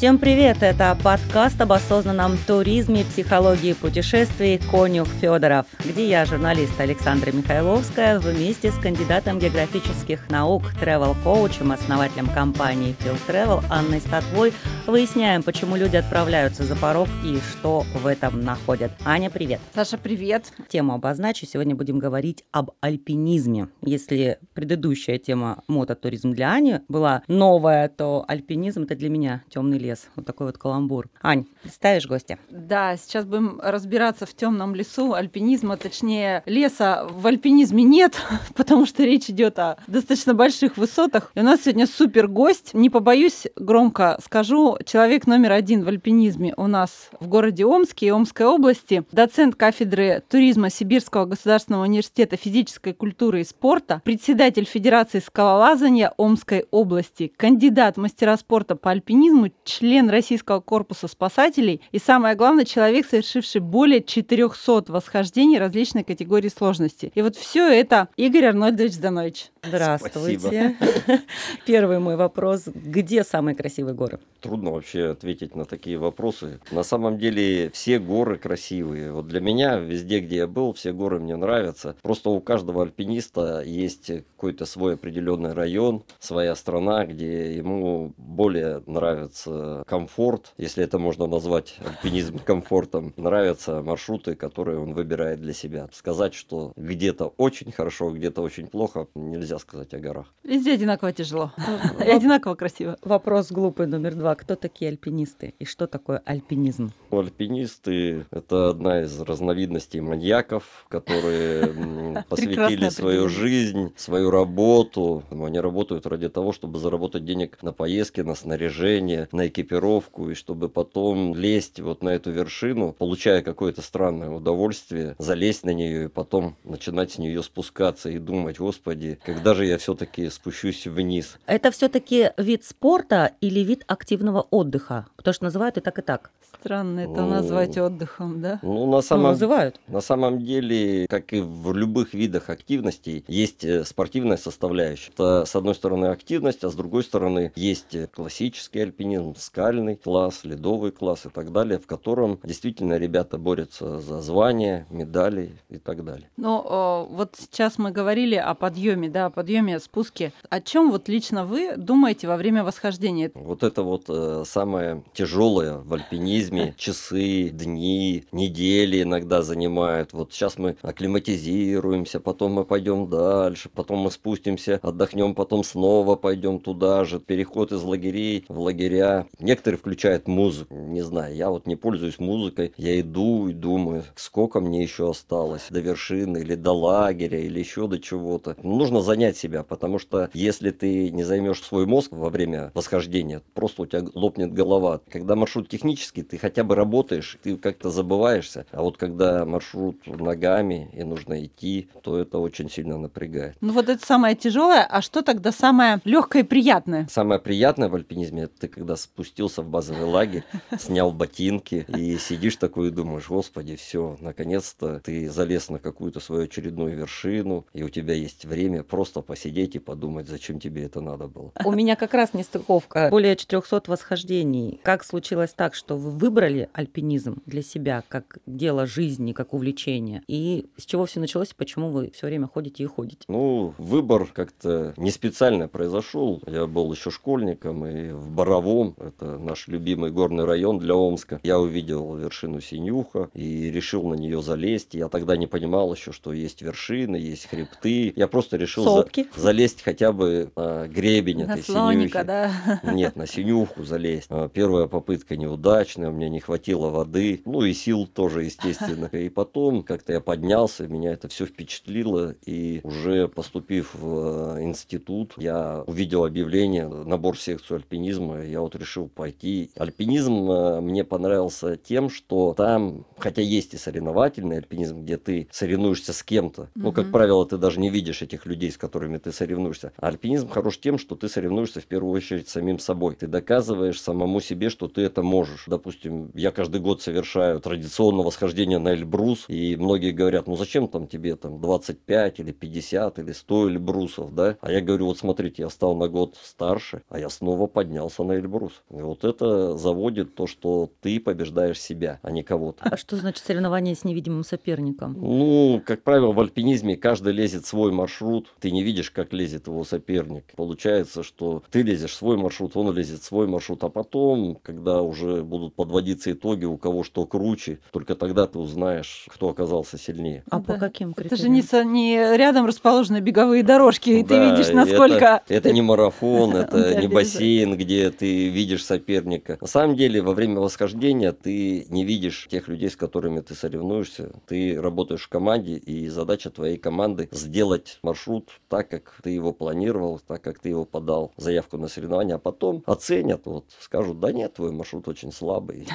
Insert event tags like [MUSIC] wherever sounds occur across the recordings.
Всем привет! Это подкаст об осознанном туризме, психологии путешествий «Конюх Федоров», где я, журналист Александра Михайловская, вместе с кандидатом географических наук, тревел-коучем, основателем компании Field Travel Анной Статвой выясняем, почему люди отправляются за порог и что в этом находят. Аня, привет! Саша, привет! Тему обозначу. Сегодня будем говорить об альпинизме. Если предыдущая тема мототуризм для Ани была новая, то альпинизм – это для меня темный лес лес. Вот такой вот каламбур. Ань, представишь гостя? Да, сейчас будем разбираться в темном лесу альпинизма, точнее леса в альпинизме нет, [LAUGHS] потому что речь идет о достаточно больших высотах. И у нас сегодня супер гость. Не побоюсь, громко скажу, человек номер один в альпинизме у нас в городе Омске и Омской области, доцент кафедры туризма Сибирского государственного университета физической культуры и спорта, председатель Федерации скалолазания Омской области, кандидат мастера спорта по альпинизму, член Российского корпуса спасателей и, самое главное, человек, совершивший более 400 восхождений различной категории сложности. И вот все это Игорь Арнольдович Зданович. Здравствуйте. [LAUGHS] Первый мой вопрос. Где самые красивые горы? Трудно вообще ответить на такие вопросы. На самом деле все горы красивые. Вот для меня везде, где я был, все горы мне нравятся. Просто у каждого альпиниста есть какой-то свой определенный район, своя страна, где ему более нравится комфорт, если это можно назвать альпинизм [LAUGHS] комфортом. Нравятся маршруты, которые он выбирает для себя. Сказать, что где-то очень хорошо, где-то очень плохо, нельзя сказать о горах. Везде одинаково тяжело. [LAUGHS] И одинаково красиво. Вопрос глупый номер два. Кто такие альпинисты и что такое альпинизм? Альпинисты – это одна из разновидностей маньяков, которые [LAUGHS] посвятили свою жизнь, свою работу. Они работают ради того, чтобы заработать денег на поездки, на снаряжение, на экипировку, и чтобы потом лезть вот на эту вершину, получая какое-то странное удовольствие, залезть на нее и потом начинать с нее спускаться и думать, господи, когда же я все-таки спущусь вниз? Это все-таки вид спорта или вид активного отдыха? Потому что называют и так, и так. Странно это ну, назвать отдыхом, да? Ну, на самом, ну, называют. На самом деле, как и в любых видах активностей, есть э, спортивная составляющая. Это, с одной стороны, активность, а с другой стороны, есть классический альпинизм, скальный класс, ледовый класс и так далее, в котором действительно ребята борются за звания, медали и так далее. Ну, вот сейчас мы говорили о подъеме, да, о подъеме, спуске. О чем вот лично вы думаете во время восхождения? Вот это вот э, самое тяжелое в альпинизме [LAUGHS] часы, дни, недели иногда занимают. Вот сейчас мы акклиматизируемся, потом мы пойдем дальше, потом мы спустимся, отдохнем, потом снова пойдем туда же. Переход из лагерей в лагеря. Некоторые включают музыку. Не знаю, я вот не пользуюсь музыкой. Я иду и думаю, сколько мне еще осталось до вершины или до лагеря или еще до чего-то. Нужно занять себя, потому что если ты не займешь свой мозг во время восхождения, просто у тебя лопнет голова. Когда маршрут технический, ты хотя бы работаешь, ты как-то забываешься. А вот когда маршрут ногами и нужно идти, то это очень сильно напрягает. Ну вот это самое тяжелое, а что тогда самое легкое и приятное? Самое приятное в альпинизме это ты когда спустился в базовый лагерь, снял ботинки и сидишь такой и думаешь, господи, все, наконец-то ты залез на какую-то свою очередную вершину, и у тебя есть время просто посидеть и подумать, зачем тебе это надо было. У меня как раз нестыковка. Более 400 восхождений. Как случилось так, что вы выбрали альпинизм для себя как дело жизни, как увлечение? И с чего все началось, и почему вы все время ходите и ходите? Ну, выбор как-то не специально произошел. Я был еще школьником, и в Боровом, это наш любимый горный район для Омска, я увидел вершину Синюха и решил на нее залезть. Я тогда не понимал еще, что есть вершины, есть хребты. Я просто решил за залезть хотя бы на гребень на этой слоника, Синюхи. да? [LAUGHS] Нет, на Синюху залезть. А, первая попытка неудачная, у меня не хватило воды, ну и сил тоже, естественно. [LAUGHS] И потом как-то я поднялся, меня это все впечатлило, и уже поступив в э, институт, я увидел объявление, набор в секцию альпинизма, я вот решил пойти. Альпинизм э, мне понравился тем, что там, хотя есть и соревновательный альпинизм, где ты соревнуешься с кем-то, ну, как правило, ты даже не видишь этих людей, с которыми которыми ты соревнуешься. А альпинизм хорош тем, что ты соревнуешься в первую очередь с самим собой. Ты доказываешь самому себе, что ты это можешь. Допустим, я каждый год совершаю традиционное восхождение на Эльбрус, и многие говорят, ну зачем там тебе там 25 или 50 или 100 Эльбрусов, да? А я говорю, вот смотрите, я стал на год старше, а я снова поднялся на Эльбрус. И вот это заводит то, что ты побеждаешь себя, а не кого-то. А что значит соревнование с невидимым соперником? Ну, как правило, в альпинизме каждый лезет свой маршрут. Ты не видишь, как лезет его соперник. Получается, что ты лезешь свой маршрут, он лезет свой маршрут, а потом, когда уже будут подводиться итоги, у кого что круче, только тогда ты узнаешь, кто оказался сильнее. А Да. по каким Это критериям? же не, со- не рядом расположены беговые дорожки, и ты Да, видишь, это- насколько... Это, не марафон, Он [LAUGHS] это не бассейн, где ты видишь соперника. На самом деле, во время восхождения ты не видишь тех людей, с которыми ты соревнуешься. Ты работаешь в команде, и задача твоей команды сделать маршрут так, как ты его планировал, так, как ты его подал заявку на соревнования, а потом оценят, вот, скажут, да нет, твой маршрут очень слабый.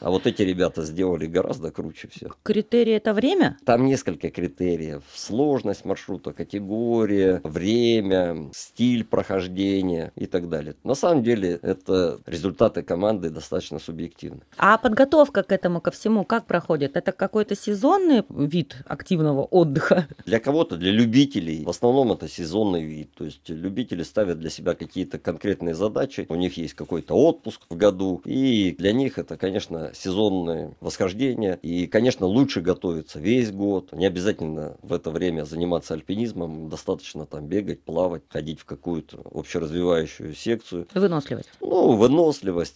А вот эти ребята сделали гораздо круче все. Критерий это время? Там несколько критериев. Сложность маршрута, категория, время, стиль прохождения и так далее. На самом деле это результаты команды достаточно субъективны. А подготовка к этому ко всему как проходит? Это какой-то сезонный вид активного отдыха? Для кого-то, для любителей, в основном это сезонный вид. То есть любители ставят для себя какие-то конкретные задачи. У них есть какой-то отпуск в году. И для них это, конечно, сезонное восхождение. И, конечно, лучше готовиться весь год. Не обязательно в это время заниматься альпинизмом. Достаточно там бегать, плавать, ходить в какую-то общеразвивающую секцию. Выносливость. Ну, выносливость,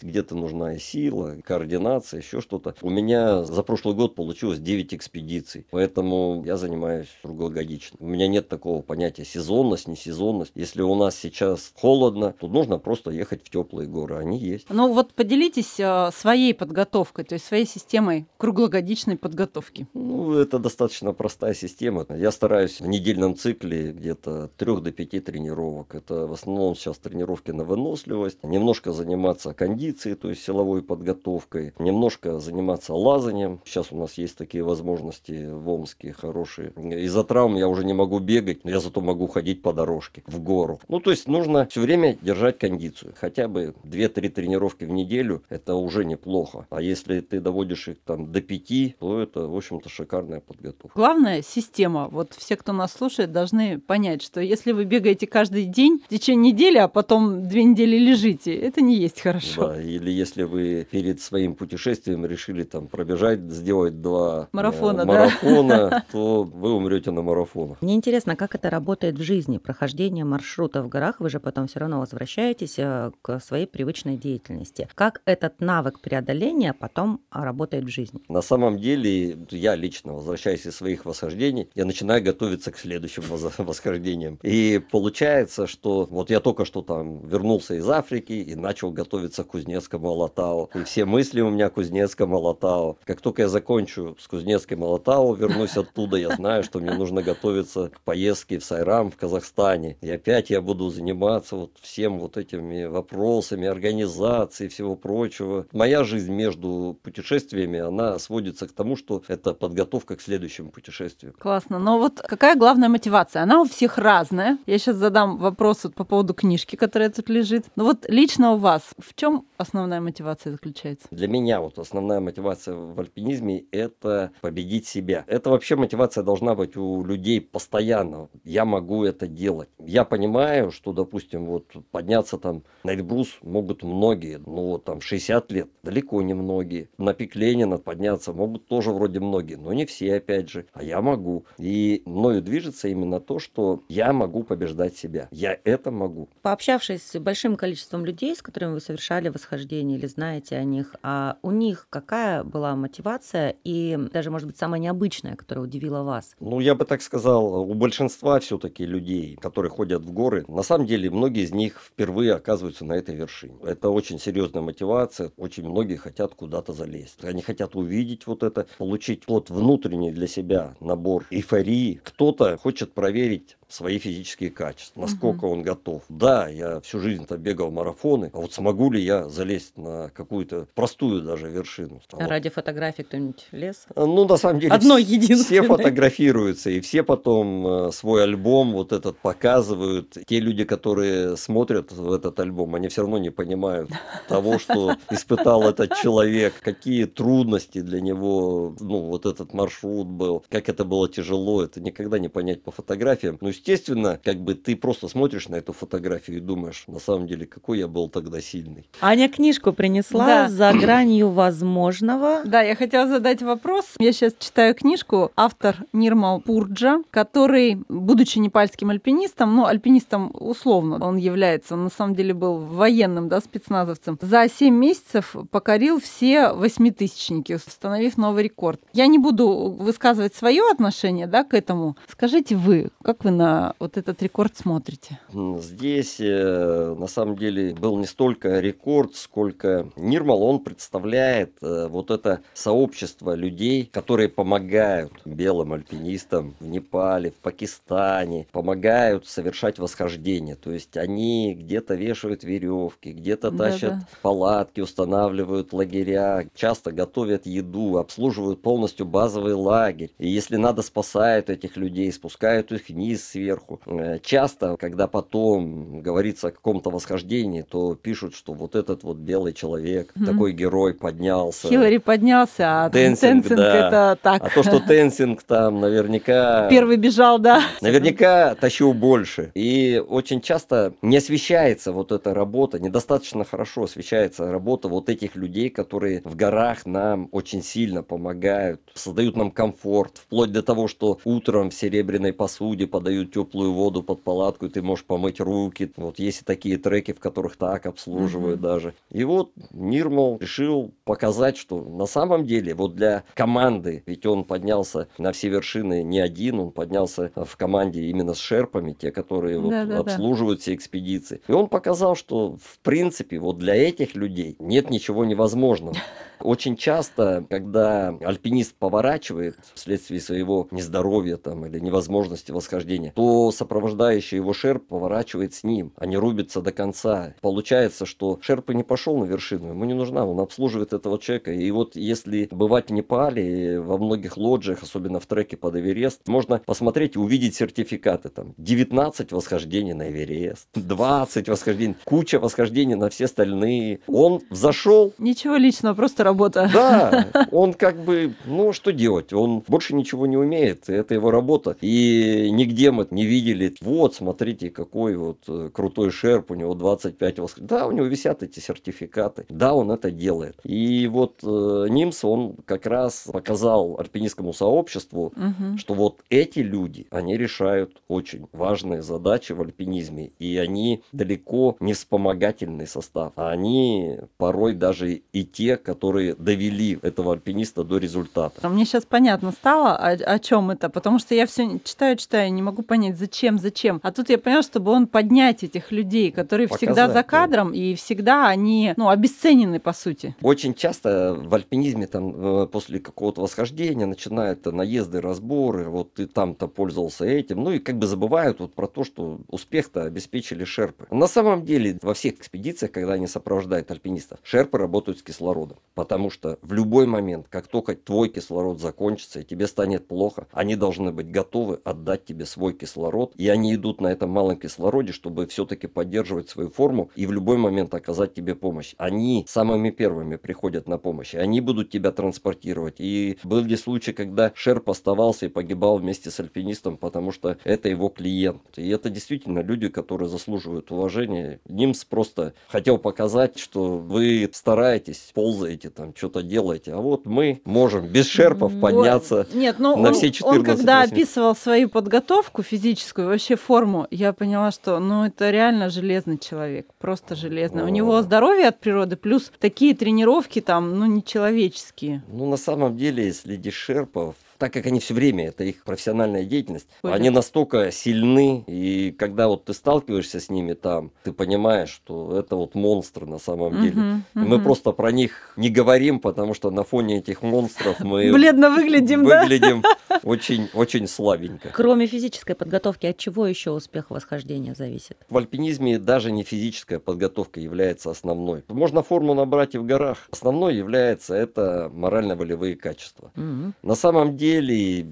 где-то нужна и сила, и координация, еще что-то. У меня за прошлый год получилось 9 экспедиций, поэтому я занимаюсь круглогодично. У меня нет такого понятия сезонность, не сезонность. Если у нас сейчас холодно, то нужно просто ехать в теплые горы, они есть. Ну вот поделитесь э, своей подготовкой, то есть своей системой круглогодичной подготовки. Ну, это достаточно простая система. Я стараюсь в недельном цикле где-то от 3 до 5 тренировок. Это в основном сейчас тренировки на выносливость. Немножко заниматься кондицией, то есть силовой подготовкой. Немножко заниматься лазанием. Сейчас у нас есть такие возможности в Омске хорошие. Из-за травм я уже не могу бегать, но я зато могу ходить по дорожке в гору. Ну, то есть нужно все время держать кондицию. Хотя бы 2-3 тренировки в неделю, это уже неплохо. А если ты доводишь их там до 5, то это, в общем-то, шикарная подготовка. Главная система, вот все, кто нас слушает, должны понять, что если вы бегаете каждый день в течение недели, а потом две недели лежите, это не есть хорошо. Да, или если вы перед своим путешествием решили там пробежать, сделать два э, Марафона, да. марафона, [LAUGHS] то вы умрете на марафонах. Мне интересно, как это работает в жизни, прохождение маршрута в горах. Вы же потом все равно возвращаетесь э, к своей привычной деятельности. Как этот навык преодоления потом работает в жизни? На самом деле, я лично, возвращаясь из своих восхождений, я начинаю готовиться к следующим [LAUGHS] восхождениям. И получается, что вот я только что там вернулся из Африки и начал готовиться к Кузнецкому Алатау. И все мысли у меня к Кузнецкому Алатау. Как только я закончу с Кузнецким Алатау, вернусь оттуда, я знаю, что мне нужно готовиться к поездке в Сайрам в Казахстане. И опять я буду заниматься вот всем вот этими вопросами организации всего прочего. Моя жизнь между путешествиями, она сводится к тому, что это подготовка к следующему путешествию. Классно. Но вот какая главная мотивация? Она у всех разная. Я сейчас задам вопрос вот по поводу книжки, которая тут лежит. Но вот лично у вас в чем основная мотивация заключается? Для меня вот основная мотивация в альпинизме – это победить себя. Это вообще мотивация должна быть у людей постоянно. Я могу это делать. Я понимаю, что, допустим, вот подняться там на Эльбрус могут многие, ну вот там 60 лет, далеко не многие. На пик Ленина подняться могут тоже вроде многие, но не все опять же. А я могу. И мною движется именно то, что я могу побеждать себя. Я это могу. Пообщавшись с большим количеством людей, с которыми вы совершали восхождение или знаете о них, а у них какая была мотивация и даже, может быть, самая необычная, которая удивила вас? Ну, я бы так сказал, у большинства все-таки людей, которые ходят в горы, на самом деле многие из них впервые оказываются на этой вершине. Это очень серьезная мотивация. Очень многие хотят куда-то залезть. Они хотят увидеть вот это, получить тот внутренний для себя набор эйфории. Кто-то хочет проверить свои физические качества, насколько он готов. Да, я всю жизнь-то бегал марафоны, а вот смогу ли я залезть на какую-то простую даже вершину? А ради фотографий кто-нибудь лез? Ну, на самом деле, Одно единственное. все фотографируются, и все потом э, свой альбом вот этот показывают. Те люди, которые смотрят в этот альбом, они все равно не понимают того, что испытал этот человек, какие трудности для него, ну, вот этот маршрут был, как это было тяжело, это никогда не понять по фотографиям. Ну, естественно, как бы ты просто смотришь на эту фотографию и думаешь, на самом деле, какой я был тогда сильный. Аня книжку принесла Да. «За гранью возможного». Да, я хотела задать вопрос. Я сейчас читаю книжку автор Нирмал Пурджа, который, будучи непальским альпинистом, ну, альпинистом условно он является, он на самом деле был военным, да, спецназовцем, за 7 месяцев покорил все восьмитысячники, установив новый рекорд. Я не буду высказывать свое отношение, да, к этому. Скажите вы, как вы на вот этот рекорд смотрите? Здесь э, на самом деле был не столько рекорд, сколько Нирмал, он представляет э, вот это сообщество людей, которые помогают белым альпинистам в Непале, в Пакистане, помогают совершать восхождение. То есть они где-то вешают веревки, где-то Да-да. тащат палатки, устанавливают лагеря, часто готовят еду, обслуживают полностью базовый лагерь. И если надо, спасают этих людей, спускают их вниз сверху. Э, Часто, когда потом говорится о каком-то восхождении, то пишут, что вот этот вот белый человек, Мгм. такой герой поднялся. Хиллари поднялся, а Тенсинг, Тенсинг да. это так. А то, что Тенсинг там наверняка... Первый бежал, да. Наверняка тащил больше. И очень часто не освещается вот эта работа, недостаточно хорошо освещается работа вот этих людей, которые в горах нам очень сильно помогают, создают нам комфорт, вплоть до того, что утром в серебряной посуде подают теплую воду под палатку, и ты можешь помыть руки. Вот есть и такие треки, в которых так обслуживают Мгм. даже. И вот Нирмал решил показать, что на самом деле вот для команды, ведь он поднялся на все вершины не один, он поднялся в команде именно с шерпами, те, которые вот обслуживают все экспедиции. И он показал, что в принципе вот для этих людей нет ничего невозможного. [LAUGHS] Очень часто, когда альпинист поворачивает вследствие своего нездоровья там, или невозможности восхождения, то сопровождающий его шерп поворачивает с ним, они рубятся до конца. Получается, что шерп и не пошел на вершину, ему не нужна, он обслуживает этого человека. И вот если бывать в Непале, во многих лоджиях, особенно в треке под Эверест, можно посмотреть и увидеть сертификаты. Там 19 восхождений на Эверест, 20 восхождений, куча восхождений на все остальные. Он взошел, Ничего личного, просто работа. да, он как бы, ну что делать, он больше ничего не умеет, это его работа. И нигде мы не видели, вот, смотрите, какой вот э, крутой шерп, у него 25 воск... Да, у него висят эти сертификаты, да, он это делает. И вот э, Нимс, он как раз показал альпинистскому сообществу, Мгм. что вот эти люди, они решают очень важные задачи в альпинизме, и они далеко не вспомогательный состав, а они порой даже и те, которые довели этого альпиниста до результата. А Мне сейчас понятно стало, о, о чем это, потому что я все читаю, читаю, не могу понять, зачем, зачем. А тут я поняла, чтобы он поднять этих людей, которые всегда Показать, за да. кадром и всегда они, ну, обесценены по сути. Очень часто в альпинизме там э, после какого-то восхождения начинают наезды, разборы, вот ты там-то пользовался этим, ну и как бы забывают вот про то, что успех-то обеспечили шерпы. На самом деле во всех экспедициях, когда они сопровождают альпинистов, шерпы работают с кислородом, потому что в любой момент, как только твой кислород закончится и тебе станет плохо, они должны быть готовы отдать тебе свой кислород, и они идут на этом малом кислороде, чтобы все-таки поддерживать свою форму и в любой момент оказать тебе помощь. Они самыми первыми приходят на помощь, и они будут тебя транспортировать. И были случаи, когда шерп оставался и погибал вместе с альпинистом, потому что это его клиент. И это действительно люди, которые заслуживают уважения. Нимс просто хотел показать, что вы стараетесь, ползаете там, что-то делаете, а вот мы можем без шерпов подняться. Нет, ну на он, все он 14 когда восемь. описывал свою подготовку физическую, вообще форму, я поняла, что ну это реально железный человек, просто железный. У него здоровье от природы, плюс такие тренировки там, ну, нечеловеческие. Ну, на самом деле, среди шерпов, так как они все время, это их профессиональная деятельность, Ой, они да. настолько сильны, и когда вот ты сталкиваешься с ними там, ты понимаешь, что это вот монстры на самом деле. Мгм, И мы просто про них не говорим, потому что на фоне этих монстров мы бледно выглядим, да? выглядим очень, очень слабенько. Кроме физической подготовки, от чего еще успех восхождения зависит? В альпинизме даже не физическая подготовка является основной. Можно форму набрать и в горах. Основной является это морально-волевые качества. Мгм. На самом деле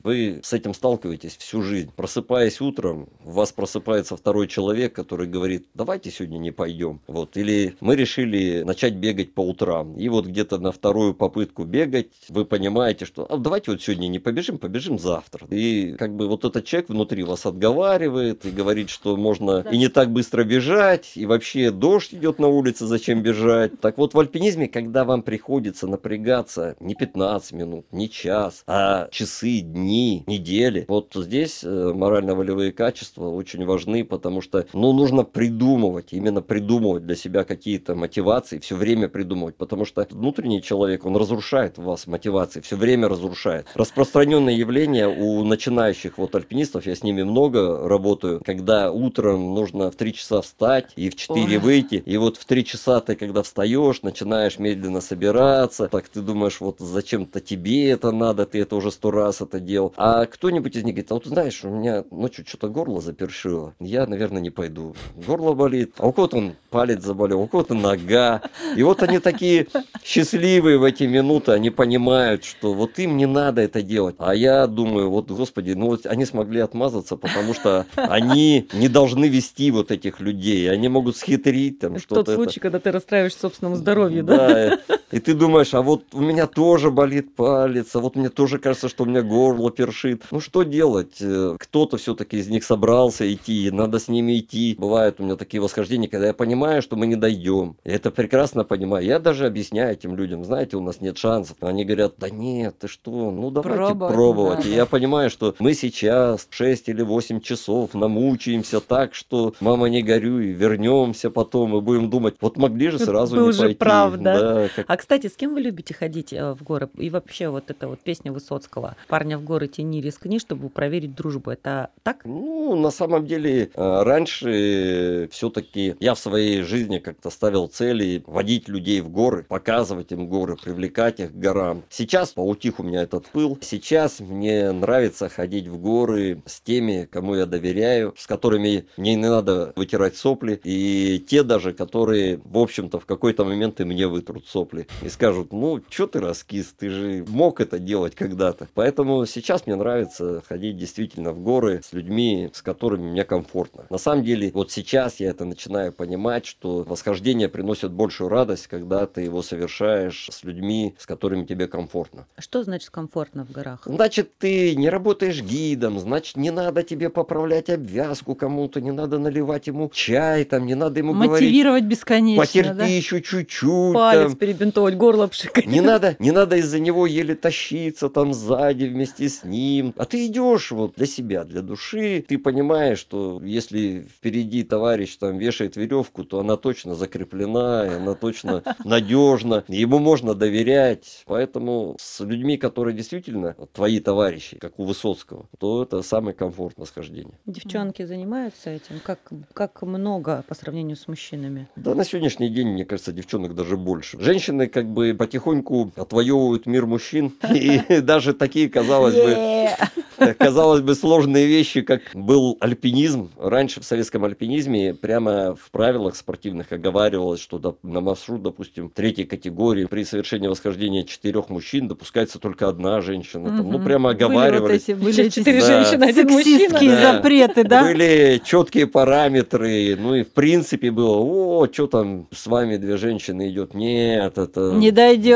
вы с этим сталкиваетесь всю жизнь. Просыпаясь утром, у вас просыпается второй человек, который говорит, давайте сегодня не пойдем. Вот. Или мы решили начать бегать по утрам. И вот где-то на вторую попытку бегать, вы понимаете, что «А давайте вот сегодня не побежим, побежим завтра. И как бы вот этот человек внутри вас отговаривает и говорит, что можно Да. и не так быстро бежать, и вообще дождь идет на улице, зачем бежать. Так вот в альпинизме, когда вам приходится напрягаться не 15 минут, не час, а часы, дни, недели, вот здесь э, морально-волевые качества очень важны, потому что ну, нужно придумывать, именно придумывать для себя какие-то мотивации, все время придумывать, потому что внутренний человек, он разрушает в вас мотивации, все время разрушает. Распространенное явление у начинающих вот альпинистов, я с ними много работаю, когда утром нужно в 3 часа встать и в 4 Ой. выйти, и вот в 3 часа ты, когда встаешь, начинаешь медленно собираться, так ты думаешь, вот зачем-то тебе это надо, ты это уже сто раз это делал. А кто-нибудь из них говорит, а вот знаешь, у меня ночью что-то горло запершило, я, наверное, не пойду. Горло болит, а у кого-то он палец заболел, у кого-то нога. И вот они такие счастливые в эти минуты, они понимают, что вот им не надо это делать. А я думаю, вот, господи, ну вот они смогли отмазаться, потому что они не должны вести вот этих людей, они могут схитрить там Это что-то. тот это. случай, когда ты расстраиваешь собственному здоровью, да? Да, и ты думаешь, а вот у меня тоже болит палец, а вот мне тоже кажется, что у меня горло першит. Ну что делать? Э, Кто-то все-таки из них собрался идти, надо с ними идти. Бывают у меня такие восхождения, когда я понимаю, что мы не дойдем. Я это прекрасно понимаю. Я даже объясняю этим людям, знаете, у нас нет шансов. Они говорят, да нет, ты что, ну давайте Пробовать, пробовать. да, И я понимаю, что мы сейчас 6 или 8 часов намучаемся так, что мама не горюй, вернемся потом и будем думать, вот могли же Ну, сразу был не же пойти. прав, да. Да, как- А, кстати, с кем вы любите ходить э, в горы? И вообще вот эта вот песня Высоцкого «Парня в горы тяни, рискни, чтобы проверить дружбу». Это так? Ну, на самом деле, э, раньше все-таки я в своей жизни как-то ставил цели водить людей в горы, показывать им горы, привлекать их к горам. Сейчас поутих у меня этот пыл. Сейчас мне нравится ходить в горы с теми, кому я доверяю, с которыми мне не надо вытирать сопли. И те даже, которые, в общем-то, в какой-то момент и мне вытрут сопли. И скажут, ну, что ты раскис, ты же мог это делать когда-то. Поэтому сейчас мне нравится ходить действительно в горы с людьми, с которыми мне комфортно. На самом деле, вот сейчас я это начинаю понимать, что восхождение приносит большую радость, когда ты его совершаешь с людьми, с которыми тебе комфортно. Что значит комфортно в горах? Значит, ты не работаешь гидом, значит, не надо тебе поправлять обвязку кому-то, не надо наливать ему чай, там, не надо ему говорить, Мотивировать бесконечно, потерпи да? еще чуть-чуть. Палец там. перебинтовать, горло пшикать. Не надо, [LAUGHS] не надо из-за него еле тащиться там сзади вместе с ним. А ты идешь вот для себя, для души. Ты понимаешь, что если впереди товарищ там вешает веревку, то она точно закреплена, и она точно [LAUGHS] надежна. Ему можно доверять. Поэтому с людьми, которые действительно твои товарищи, как у Высоцкого, то это самое комфортное схождение. Девчонки занимаются этим? Как, как много по сравнению с мужчинами? Да, на сегодняшний день, мне кажется, девчонок даже больше. Женщины как бы потихоньку отвоевывают мир мужчин. [LAUGHS] И даже такие, казалось бы, [LAUGHS] казалось бы, сложные вещи, как был альпинизм. Раньше в советском альпинизме прямо в правилах спортивных оговаривалось, что на маршрут, допустим, третьей категории при совершении восхождения четырех мужчин допускается только одна женщина. Там, ну, прямо Были вот оговаривались. эти, были четыре Да. женщины, один мужчина. сексистские Да. запреты, да? Были четкие параметры, ну и в принципе было, о, что там с вами две женщины идет, нет, это... Не да, дойдете.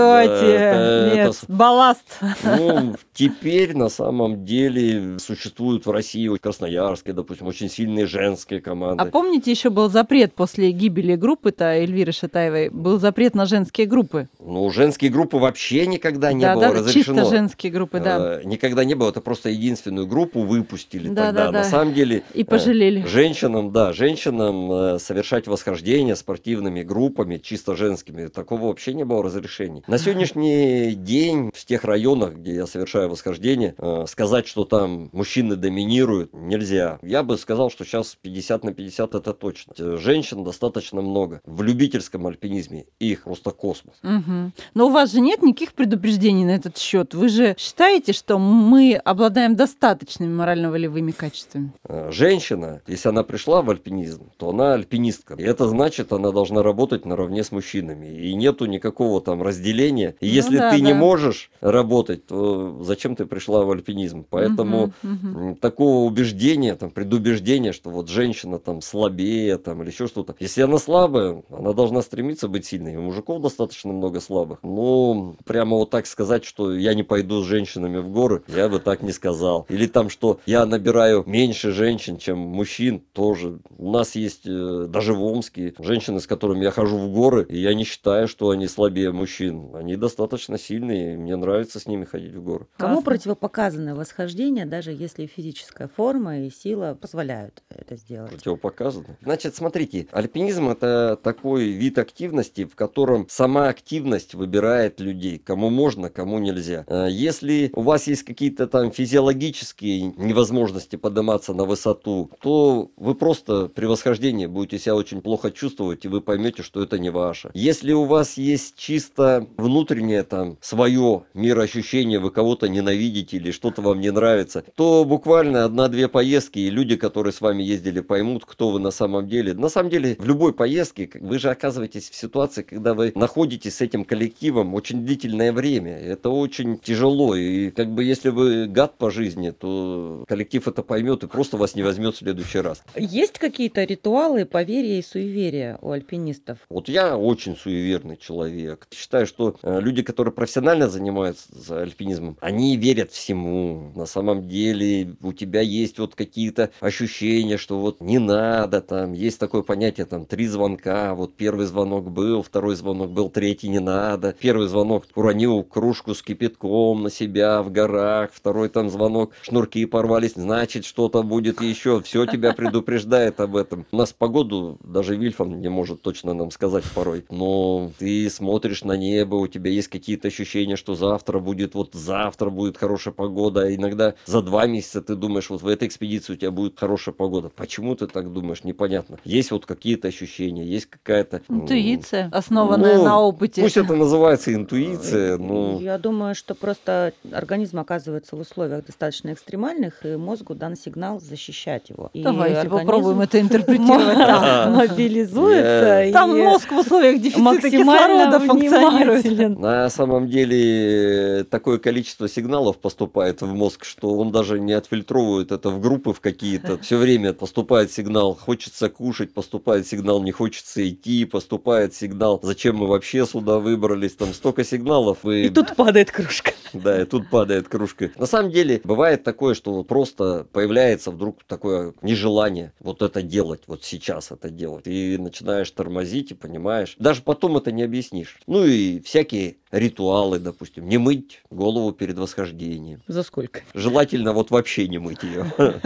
это- Нет, это балласт. Ну, теперь на самом деле существуют в России, в Красноярске, допустим, очень сильные женские команды. А помните, еще был запрет после гибели группы-то Эльвиры Шатаевой? Был запрет на женские группы. Ну, женские группы вообще никогда не да, было да, разрешено. чисто женские группы, да. Э, Никогда не было, это просто единственную группу выпустили Да, тогда. да, На да. самом деле И э, пожалели. Женщинам, да, женщинам э, совершать восхождение спортивными группами, чисто женскими, такого вообще не было разрешений. На [LAUGHS] сегодняшний день в тех районах, где я совершаю восхождение, э, сказать, что там мужчины доминируют, нельзя. Я бы сказал, что сейчас 50 на 50 это точно. Женщин достаточно много. В любительском альпинизме их просто космос. Угу. Но у вас же нет никаких предупреждений на этот счет. Вы же считаете, что мы обладаем достаточными морально-волевыми качествами? Э, женщина, если она пришла в альпинизм, то она альпинистка. И это значит, она должна работать наравне с мужчинами. И нету никакого там разделения. И ну если да, ты да. не можешь работать, то зачем ты пришла в альпинизм? Поэтому угу, угу. такого убеждения, там, предубеждения, что вот женщина там слабее там, или еще что-то. Если она слабая, она должна стремиться быть сильной. У мужиков достаточно много слабых. Но прямо вот так сказать, что я не пойду с женщинами в горы, я бы так не сказал. Или там, что я набираю меньше женщин, чем мужчин, тоже. У нас есть э, даже в Омске женщины, с которыми я хожу в горы, и я не считаю, что они слабее мужчин. Они достаточно сильные, и мне нравится с ними ходить в горы. Кому противопоказано восхождение, даже если физическая форма и сила позволяют это сделать? Противопоказано. Значит, смотрите, альпинизм это такой вид активности, в котором сама активность выбирает людей, кому можно, кому нельзя. Э, если у вас есть какие-то там физиологические невозможности подниматься на высоту, то вы просто при восхождении будете себя очень плохо чувствовать, и вы поймете, что это не ваше. Если у вас есть чисто внутреннее там свое мироощущение, вы кого-то ненавидите или что-то вам не нравится, то буквально одна-две поездки, и люди, которые с вами ездили, поймут, кто вы на самом деле. На самом деле, в любой поездке вы же оказываетесь в ситуации, когда вы находитесь с этим коллективом очень длительное время. Это очень тяжело. И как бы если вы гад по жизни, то коллектив это поймет и просто вас не возьмет в следующий раз. Есть какие-то ритуалы, поверья и суеверия у альпинистов? Вот я очень суеверный человек. Считаю, что э, люди, которые профессионально занимаются альпинизмом, они верят всему. На самом деле у тебя есть вот какие-то ощущения, что вот не надо там. Есть такое понятие там три звонка. Вот первый звонок был, второй звонок был, третий не надо. Первый звонок уронил кружку с кипятком на себя в горах. Второй там звонок, шнурки порвались, значит что-то будет еще. Все тебя предупреждает об этом. У нас погоду даже Вильфан не может точно нам сказать порой. Но ты смотришь на небо, у тебя есть какие-то ощущения, что завтра будет, вот завтра будет хорошая погода. А иногда за два месяца ты думаешь, вот в этой экспедиции у тебя будет хорошая погода. Почему ты так думаешь? Непонятно. Есть вот какие-то ощущения, есть какая-то... Интуиция, основанная ну, на опыте. Пусть это называется интуиция, но... Я думаю, что просто организм оказывается в условиях достаточно экстремальных, и мозгу дан сигнал защищать его. И Давайте попробуем это [LAUGHS] интерпретировать. [LAUGHS] Мобилизуется. Там мозг в условиях дефицита кислорода функционирует. На самом деле такое количество сигналов поступает в мозг, что он даже не отфильтровывает это в группы в какие-то. Все время поступает сигнал, хочется кушать, поступает сигнал, не хочется идти, поступает сигнал, зачем мы вообще сюда выбрались, там столько сигналов. И, и тут падает кружка. Да, и тут падает кружка. На самом деле, бывает такое, что просто появляется вдруг такое нежелание вот это делать, вот сейчас это делать. И начинаешь тормозить и понимаешь. Даже потом это не объяснишь. Ну и всякие ритуалы, допустим, не мыть голову перед восхождением. За сколько? Желательно вот вообще не мыть ее. [LAUGHS]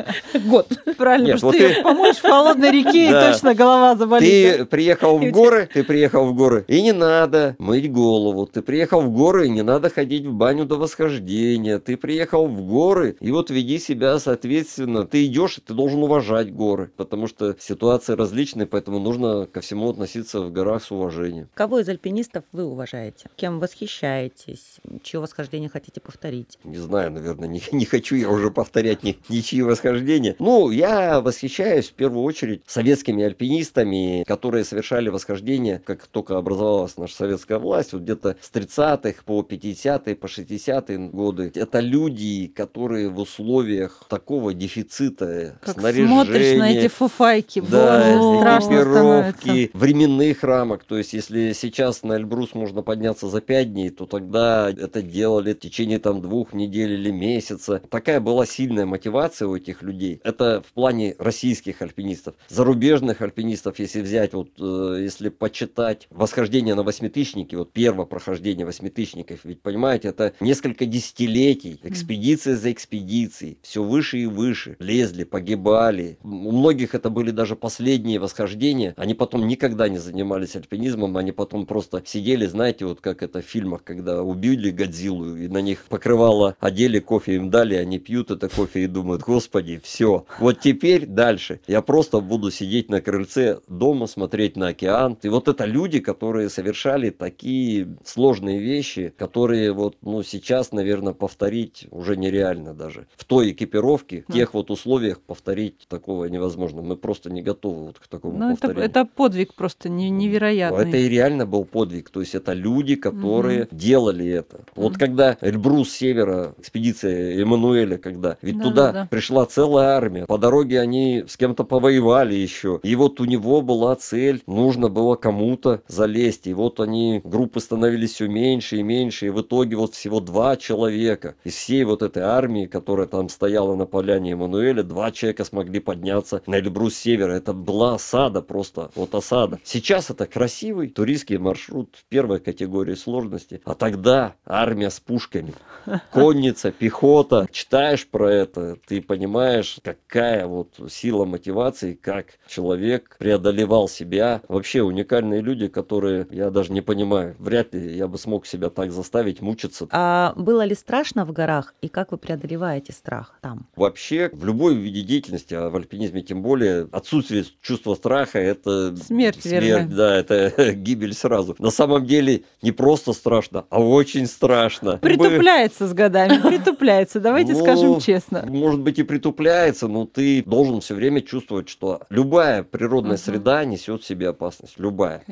Год. Правильно, Нет, вот ты помоешь в холодной реке, и [LAUGHS] точно голова заболит. Ты приехал в горы, ты приехал в горы, и не надо мыть голову. Ты приехал в горы, и не надо ходить в баню до восхождения. Ты приехал в горы, и вот веди себя соответственно. Ты идешь, и ты должен уважать горы, потому что ситуации различные, поэтому нужно ко всему относиться в горах с уважением. Кого из альпинистов вы уважаете? Кем вы восхищаетесь? Чье восхождение хотите повторить? Не знаю, наверное, не, не хочу я уже повторять ни, ничьи восхождения. Ну, я восхищаюсь в первую очередь советскими альпинистами, которые совершали восхождение, как только образовалась наша советская власть, вот где-то с 30-х по 50-е, по 60-е годы. Это люди, которые в условиях такого дефицита как снаряжения... смотришь на эти фуфайки, да, боже, экипировки, временных рамок. То есть, если сейчас на Эльбрус можно подняться за 5 5 дней, то тогда это делали в течение там двух недель или месяца. Такая была сильная мотивация у этих людей. Это в плане российских альпинистов. Зарубежных альпинистов, если взять, вот э, если почитать восхождение на восьмитысячники, вот первое прохождение восьмитысячников, ведь понимаете, это несколько десятилетий, экспедиция за экспедицией, все выше и выше, лезли, погибали. У многих это были даже последние восхождения, они потом никогда не занимались альпинизмом, они потом просто сидели, знаете, вот как это в фильмах, когда убили Годзиллу, и на них покрывало одели, кофе им дали, они пьют это кофе и думают, господи, все. Вот теперь дальше. Я просто буду сидеть на крыльце дома, смотреть на океан. И вот это люди, которые совершали такие сложные вещи, которые вот, ну, сейчас, наверное, повторить уже нереально даже. В той экипировке, в тех вот условиях повторить такого невозможно. Мы просто не готовы вот к такому Ну, это, повторению. это подвиг просто не- невероятный. Это и реально был подвиг. То есть это люди, которые делали это. Вот когда Эльбрус Севера, экспедиция Эммануэля, когда ведь Да, туда да, да. пришла целая армия. По дороге они с кем-то повоевали еще. И вот у него была цель, нужно было кому-то залезть. И вот они, группы становились все меньше и меньше. И в итоге вот всего два человека из всей вот этой армии, которая там стояла на поляне Эммануэля, два человека смогли подняться на Эльбрус Севера. Это была осада просто, вот осада. Сейчас это красивый туристский маршрут первой категории сложности. А тогда армия с пушками, конница, пехота. Читаешь про это, ты понимаешь, какая вот сила мотивации, как человек преодолевал себя. Вообще уникальные люди, которые я даже не понимаю. Вряд ли я бы смог себя так заставить мучиться. А было ли страшно в горах, и как вы преодолеваете страх там? Вообще, в любой виде деятельности, а в альпинизме тем более, отсутствие чувства страха – это Смерть, верно. да, это [LAUGHS] гибель сразу. На самом деле не просто страшно, а очень страшно. Притупляется с годами, притупляется, давайте Ну, скажем честно. Может быть и притупляется, но ты должен все время чувствовать, что любая природная среда несет в себе опасность, любая.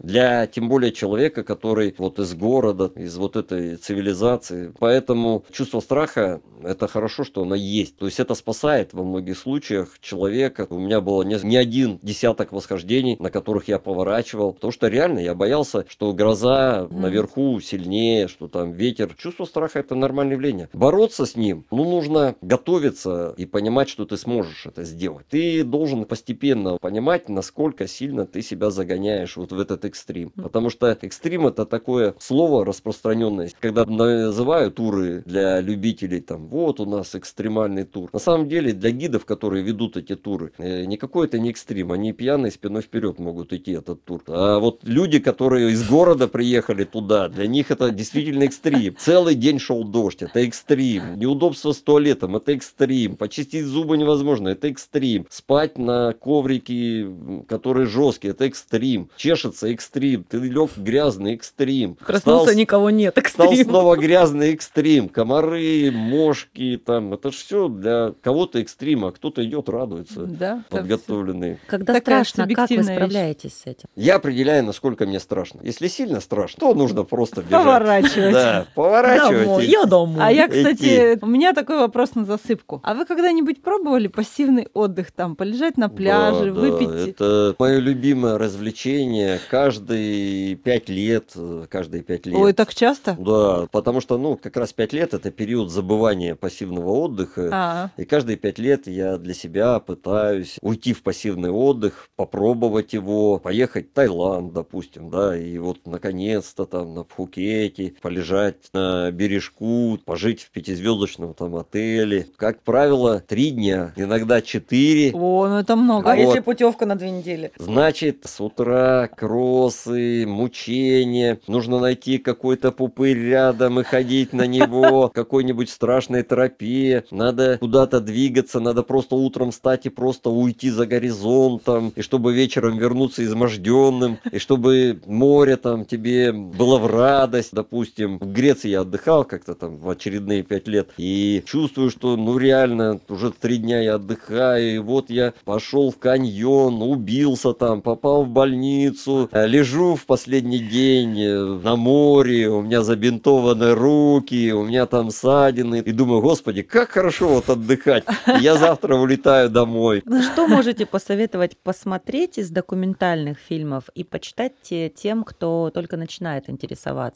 Для тем более человека, который вот из города, из вот этой цивилизации. Поэтому чувство страха это хорошо, что оно есть. То есть это спасает во многих случаях человека. У меня было не, не один десяток восхождений, на которых я поворачивал. Потому что реально я боялся, что гроза Мгм. Наверху сильнее, что там ветер. Чувство страха это нормальное явление. Бороться с ним, ну нужно готовиться и понимать, что ты сможешь это сделать. Ты должен постепенно понимать, насколько сильно ты себя загоняешь вот в этот экстрим. Потому что экстрим это такое слово распространенное. Когда называют туры для любителей, там, вот у нас экстремальный тур. На самом деле для гидов, которые ведут эти туры, э, никакой это не экстрим. Они пьяные спиной вперед могут идти этот тур. А вот люди, которые из города приехали туда, для них это действительно экстрим. Целый день шел дождь, это экстрим. Неудобство с туалетом, это экстрим. Почистить зубы невозможно, это экстрим. Спать на коврике, который жесткий, это экстрим. Чешется экстрим. Ты лег грязный экстрим. Проснулся, Встал с- никого нет, Стал экстрим. снова грязный экстрим. Комары, мошки, там. Это ж все для кого-то экстрима, а кто-то идет, радуется. Да, Подготовленный. Когда Такая страшно, как вы субъективная вещь. справляетесь с этим? Я определяю, насколько мне страшно. Если сильно страшно, то нужно просто бежать. Поворачивать. Да, поворачивать. Домой, я домой. А я, Идти. кстати, у меня такой вопрос на засыпку. А вы когда-нибудь пробовали пассивный отдых там, полежать на пляже, Да, да, выпить? Это мое любимое развлечение. Каждые пять лет, каждые пять лет. Ой, так часто? Да, потому что, ну, как раз пять лет это период забывания пассивного отдыха. А, И каждые пять лет я для себя пытаюсь уйти в пассивный отдых, попробовать его, поехать в Таиланд, допустим, да, и вот наконец-то там на Пхукете, полежать на бережку, пожить в пятизвездочном там отеле. Как правило, три дня, иногда четыре. о, ну это много. А Вот. если путевка на две недели? Значит, с утра кроссы, мучения, нужно найти какой-то пупырь рядом и ходить на него, [LAUGHS] какой-нибудь страшной тропе, надо куда-то двигаться, надо просто утром встать и просто уйти за горизонтом, и чтобы вечером вернуться изможденным, и чтобы море там тебе было в радость, допустим. В Греции я отдыхал как-то там в очередные пять лет, и чувствую, что ну реально уже три дня я отдыхаю, и вот я пошел в каньон, убился там, попал в больницу, э, лежу в последний день э, на море, у меня забинтованы руки, у меня там ссадины, и думаю, господи, как хорошо вот отдыхать. Я завтра улетаю домой. Ну, Что можете посоветовать посмотреть из документальных фильмов и почитать те- тем, кто только начинает интересоваться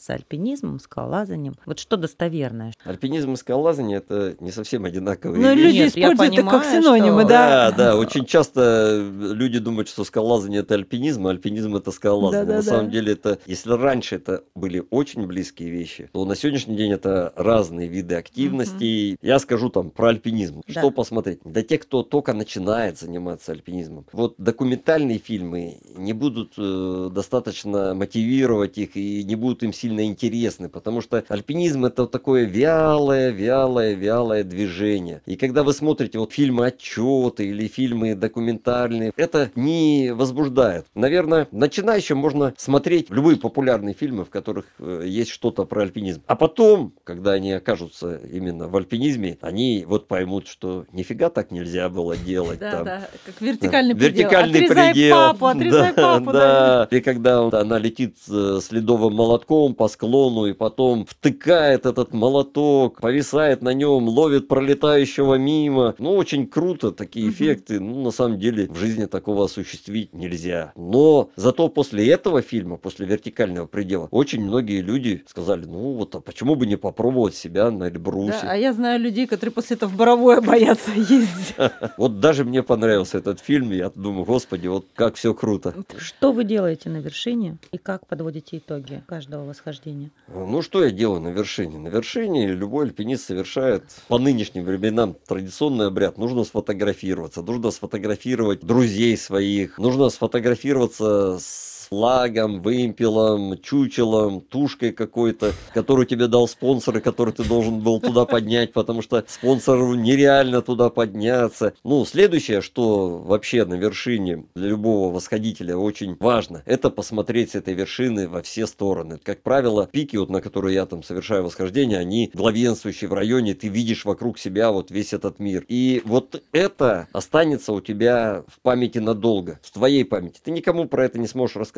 альпинизмом, скалолазанием? Вот что достоверное? Альпинизм и скалолазание это не совсем одинаковые Ну, вещи. люди Нет, используют это как синонимы, что- да. Да, да, очень часто люди думают, что скалолазание это альпинизм, а альпинизм это скалолазание. Да-да-да. На самом деле это, если раньше это были очень близкие вещи, то на сегодняшний день это разные виды активностей. Я скажу там про альпинизм. Да. Что посмотреть? Для тех, кто только начинает заниматься альпинизмом. Вот документальные фильмы не будут э, достаточно мотивировать их и не будут будут им сильно интересны, потому что альпинизм это такое вялое, вялое, вялое движение. И когда вы смотрите вот фильмы отчеты или фильмы документальные, это не возбуждает. Наверное, начинающим можно смотреть любые популярные фильмы, в которых э, есть что-то про альпинизм. А потом, когда они окажутся именно в альпинизме, они вот поймут, что нифига так нельзя было делать. Да, там. да, как вертикальный предел. Вертикальный отрезай предел. папу, отрезай [LAUGHS] да, папу. Да. И когда он- она летит э, с ледовым молотком по склону, и потом втыкает этот молоток, повисает на нем, ловит пролетающего мимо. Ну, очень круто такие эффекты. Ну, на самом деле, в жизни такого осуществить нельзя. Но зато после этого фильма, после вертикального предела, очень многие люди сказали, ну, вот, а почему бы не попробовать себя на Эльбрусе? Да, а я знаю людей, которые после этого в Боровое [LAUGHS] боятся ездить. [LAUGHS] Вот даже мне понравился этот фильм, я думаю, господи, вот как все круто. Что вы делаете на вершине и как подводите итоги каждого восхождения? Ну, что я делаю на вершине? На вершине любой альпинист совершает по нынешним временам традиционный обряд. Нужно сфотографироваться, нужно сфотографировать друзей своих, нужно сфотографироваться с флагом, вымпелом, чучелом, тушкой какой-то, которую тебе дал спонсор, и который ты должен был туда поднять, потому что спонсору нереально туда подняться. Ну, следующее, что вообще на вершине для любого восходителя очень важно, это посмотреть с этой вершины во все стороны. Как правило, пики, вот на которые я там совершаю восхождение, они главенствующие в районе, ты видишь вокруг себя вот весь этот мир. И вот это останется у тебя в памяти надолго, в твоей памяти. Ты никому про это не сможешь рассказать,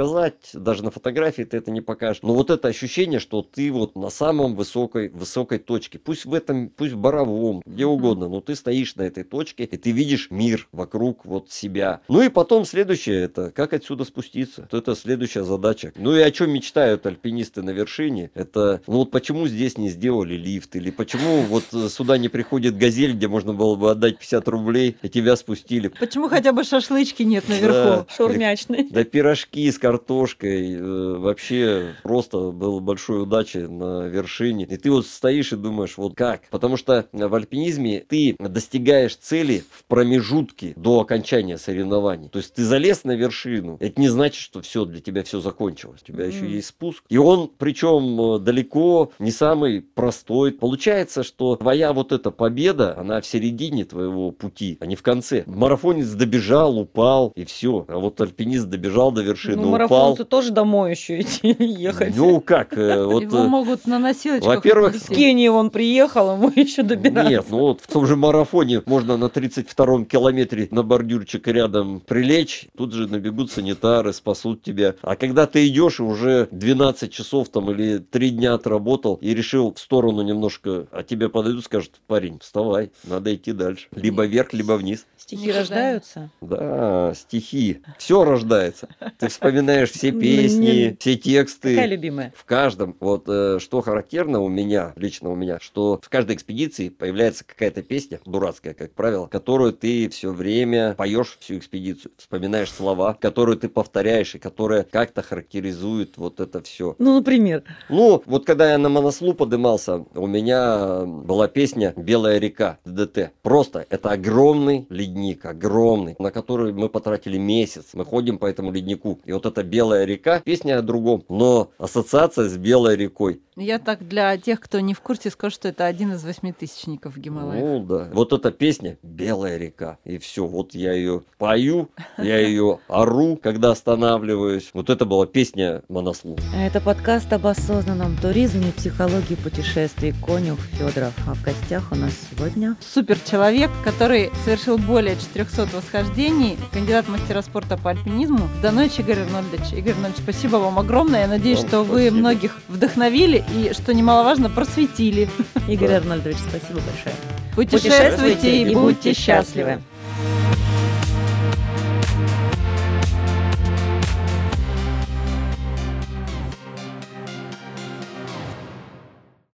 даже на фотографии ты это не покажешь. Но вот это ощущение, что ты вот на самом высокой, высокой точке, пусть в этом, пусть в Боровом, где угодно, но ты стоишь на этой точке, и ты видишь мир вокруг вот себя. Ну и потом следующее, это как отсюда спуститься. Вот это следующая задача. Ну и о чем мечтают альпинисты на вершине, это, ну вот почему здесь не сделали лифт, или почему вот э, сюда не приходит газель, где можно было бы отдать 50 рублей, и тебя спустили. Почему хотя бы шашлычки нет наверху? Да. Шаурмячный. Да пирожки с картошкой, э, вообще просто было большой удачи на вершине. И ты вот стоишь и думаешь, вот как? Потому что в альпинизме ты достигаешь цели в промежутке до окончания соревнований. То есть ты залез на вершину, это не значит, что все, для тебя все закончилось. У тебя еще Мгм. есть спуск. И он, причем, э, далеко не самый простой. Получается, что твоя вот эта победа, она в середине твоего пути, а не в конце. Марафонец добежал, упал, и все. А вот альпинист добежал до вершины, Ну. Марафонцу тоже домой еще [LAUGHS] идти ехать. Ну как, э, вот... Его э, могут на носилочках во-первых. В Кении он приехал, ему [LAUGHS] еще добираться. Нет, ну вот в том же марафоне можно на 32-м километре на бордюрчик рядом прилечь, тут же набегут санитары, спасут тебя. А когда ты идешь и уже 12 часов там или 3 дня отработал и решил в сторону немножко, а тебе подойдут, скажут, парень, вставай, надо идти дальше. Либо вверх, либо вниз. Стихи рождаются. Да, стихи. Все рождается. Ты вспоминаешь все Ну, песни, не- все тексты. Какая любимая? В каждом, вот э, что характерно у меня, лично у меня, что в каждой экспедиции появляется какая-то песня, дурацкая, как правило, которую ты все время поешь всю экспедицию, вспоминаешь слова, которые ты повторяешь и которые как-то характеризуют вот это все. Ну, например. Ну, вот когда я на Монослу подымался, у меня была песня «Белая река» ДДТ. Просто это огромный ледник, огромный, на который мы потратили месяц. Мы ходим по этому леднику. И вот эта «Белая река» песня о другом. Но ассоциация с Белой рекой. Я так для тех, кто не в курсе, скажу, что это один из восьмитысячников в Гималаях. Ну да. Вот эта песня «Белая река». И все, вот я ее пою, я ее ору, когда останавливаюсь. Вот это была песня Монослу. Это подкаст об осознанном туризме и психологии путешествий Конюх Федоров. А в гостях у нас сегодня Супер человек, который совершил более 400 восхождений, кандидат мастера спорта по альпинизму, Данойч Игорь Арнольдович. Игорь Арнольдович, спасибо вам огромное. Я надеюсь, Вам что вы спасибо. многих вдохновили и, что немаловажно, просветили. Игорь Арнольдович. Спасибо большое. Путешествуйте и будьте счастливы.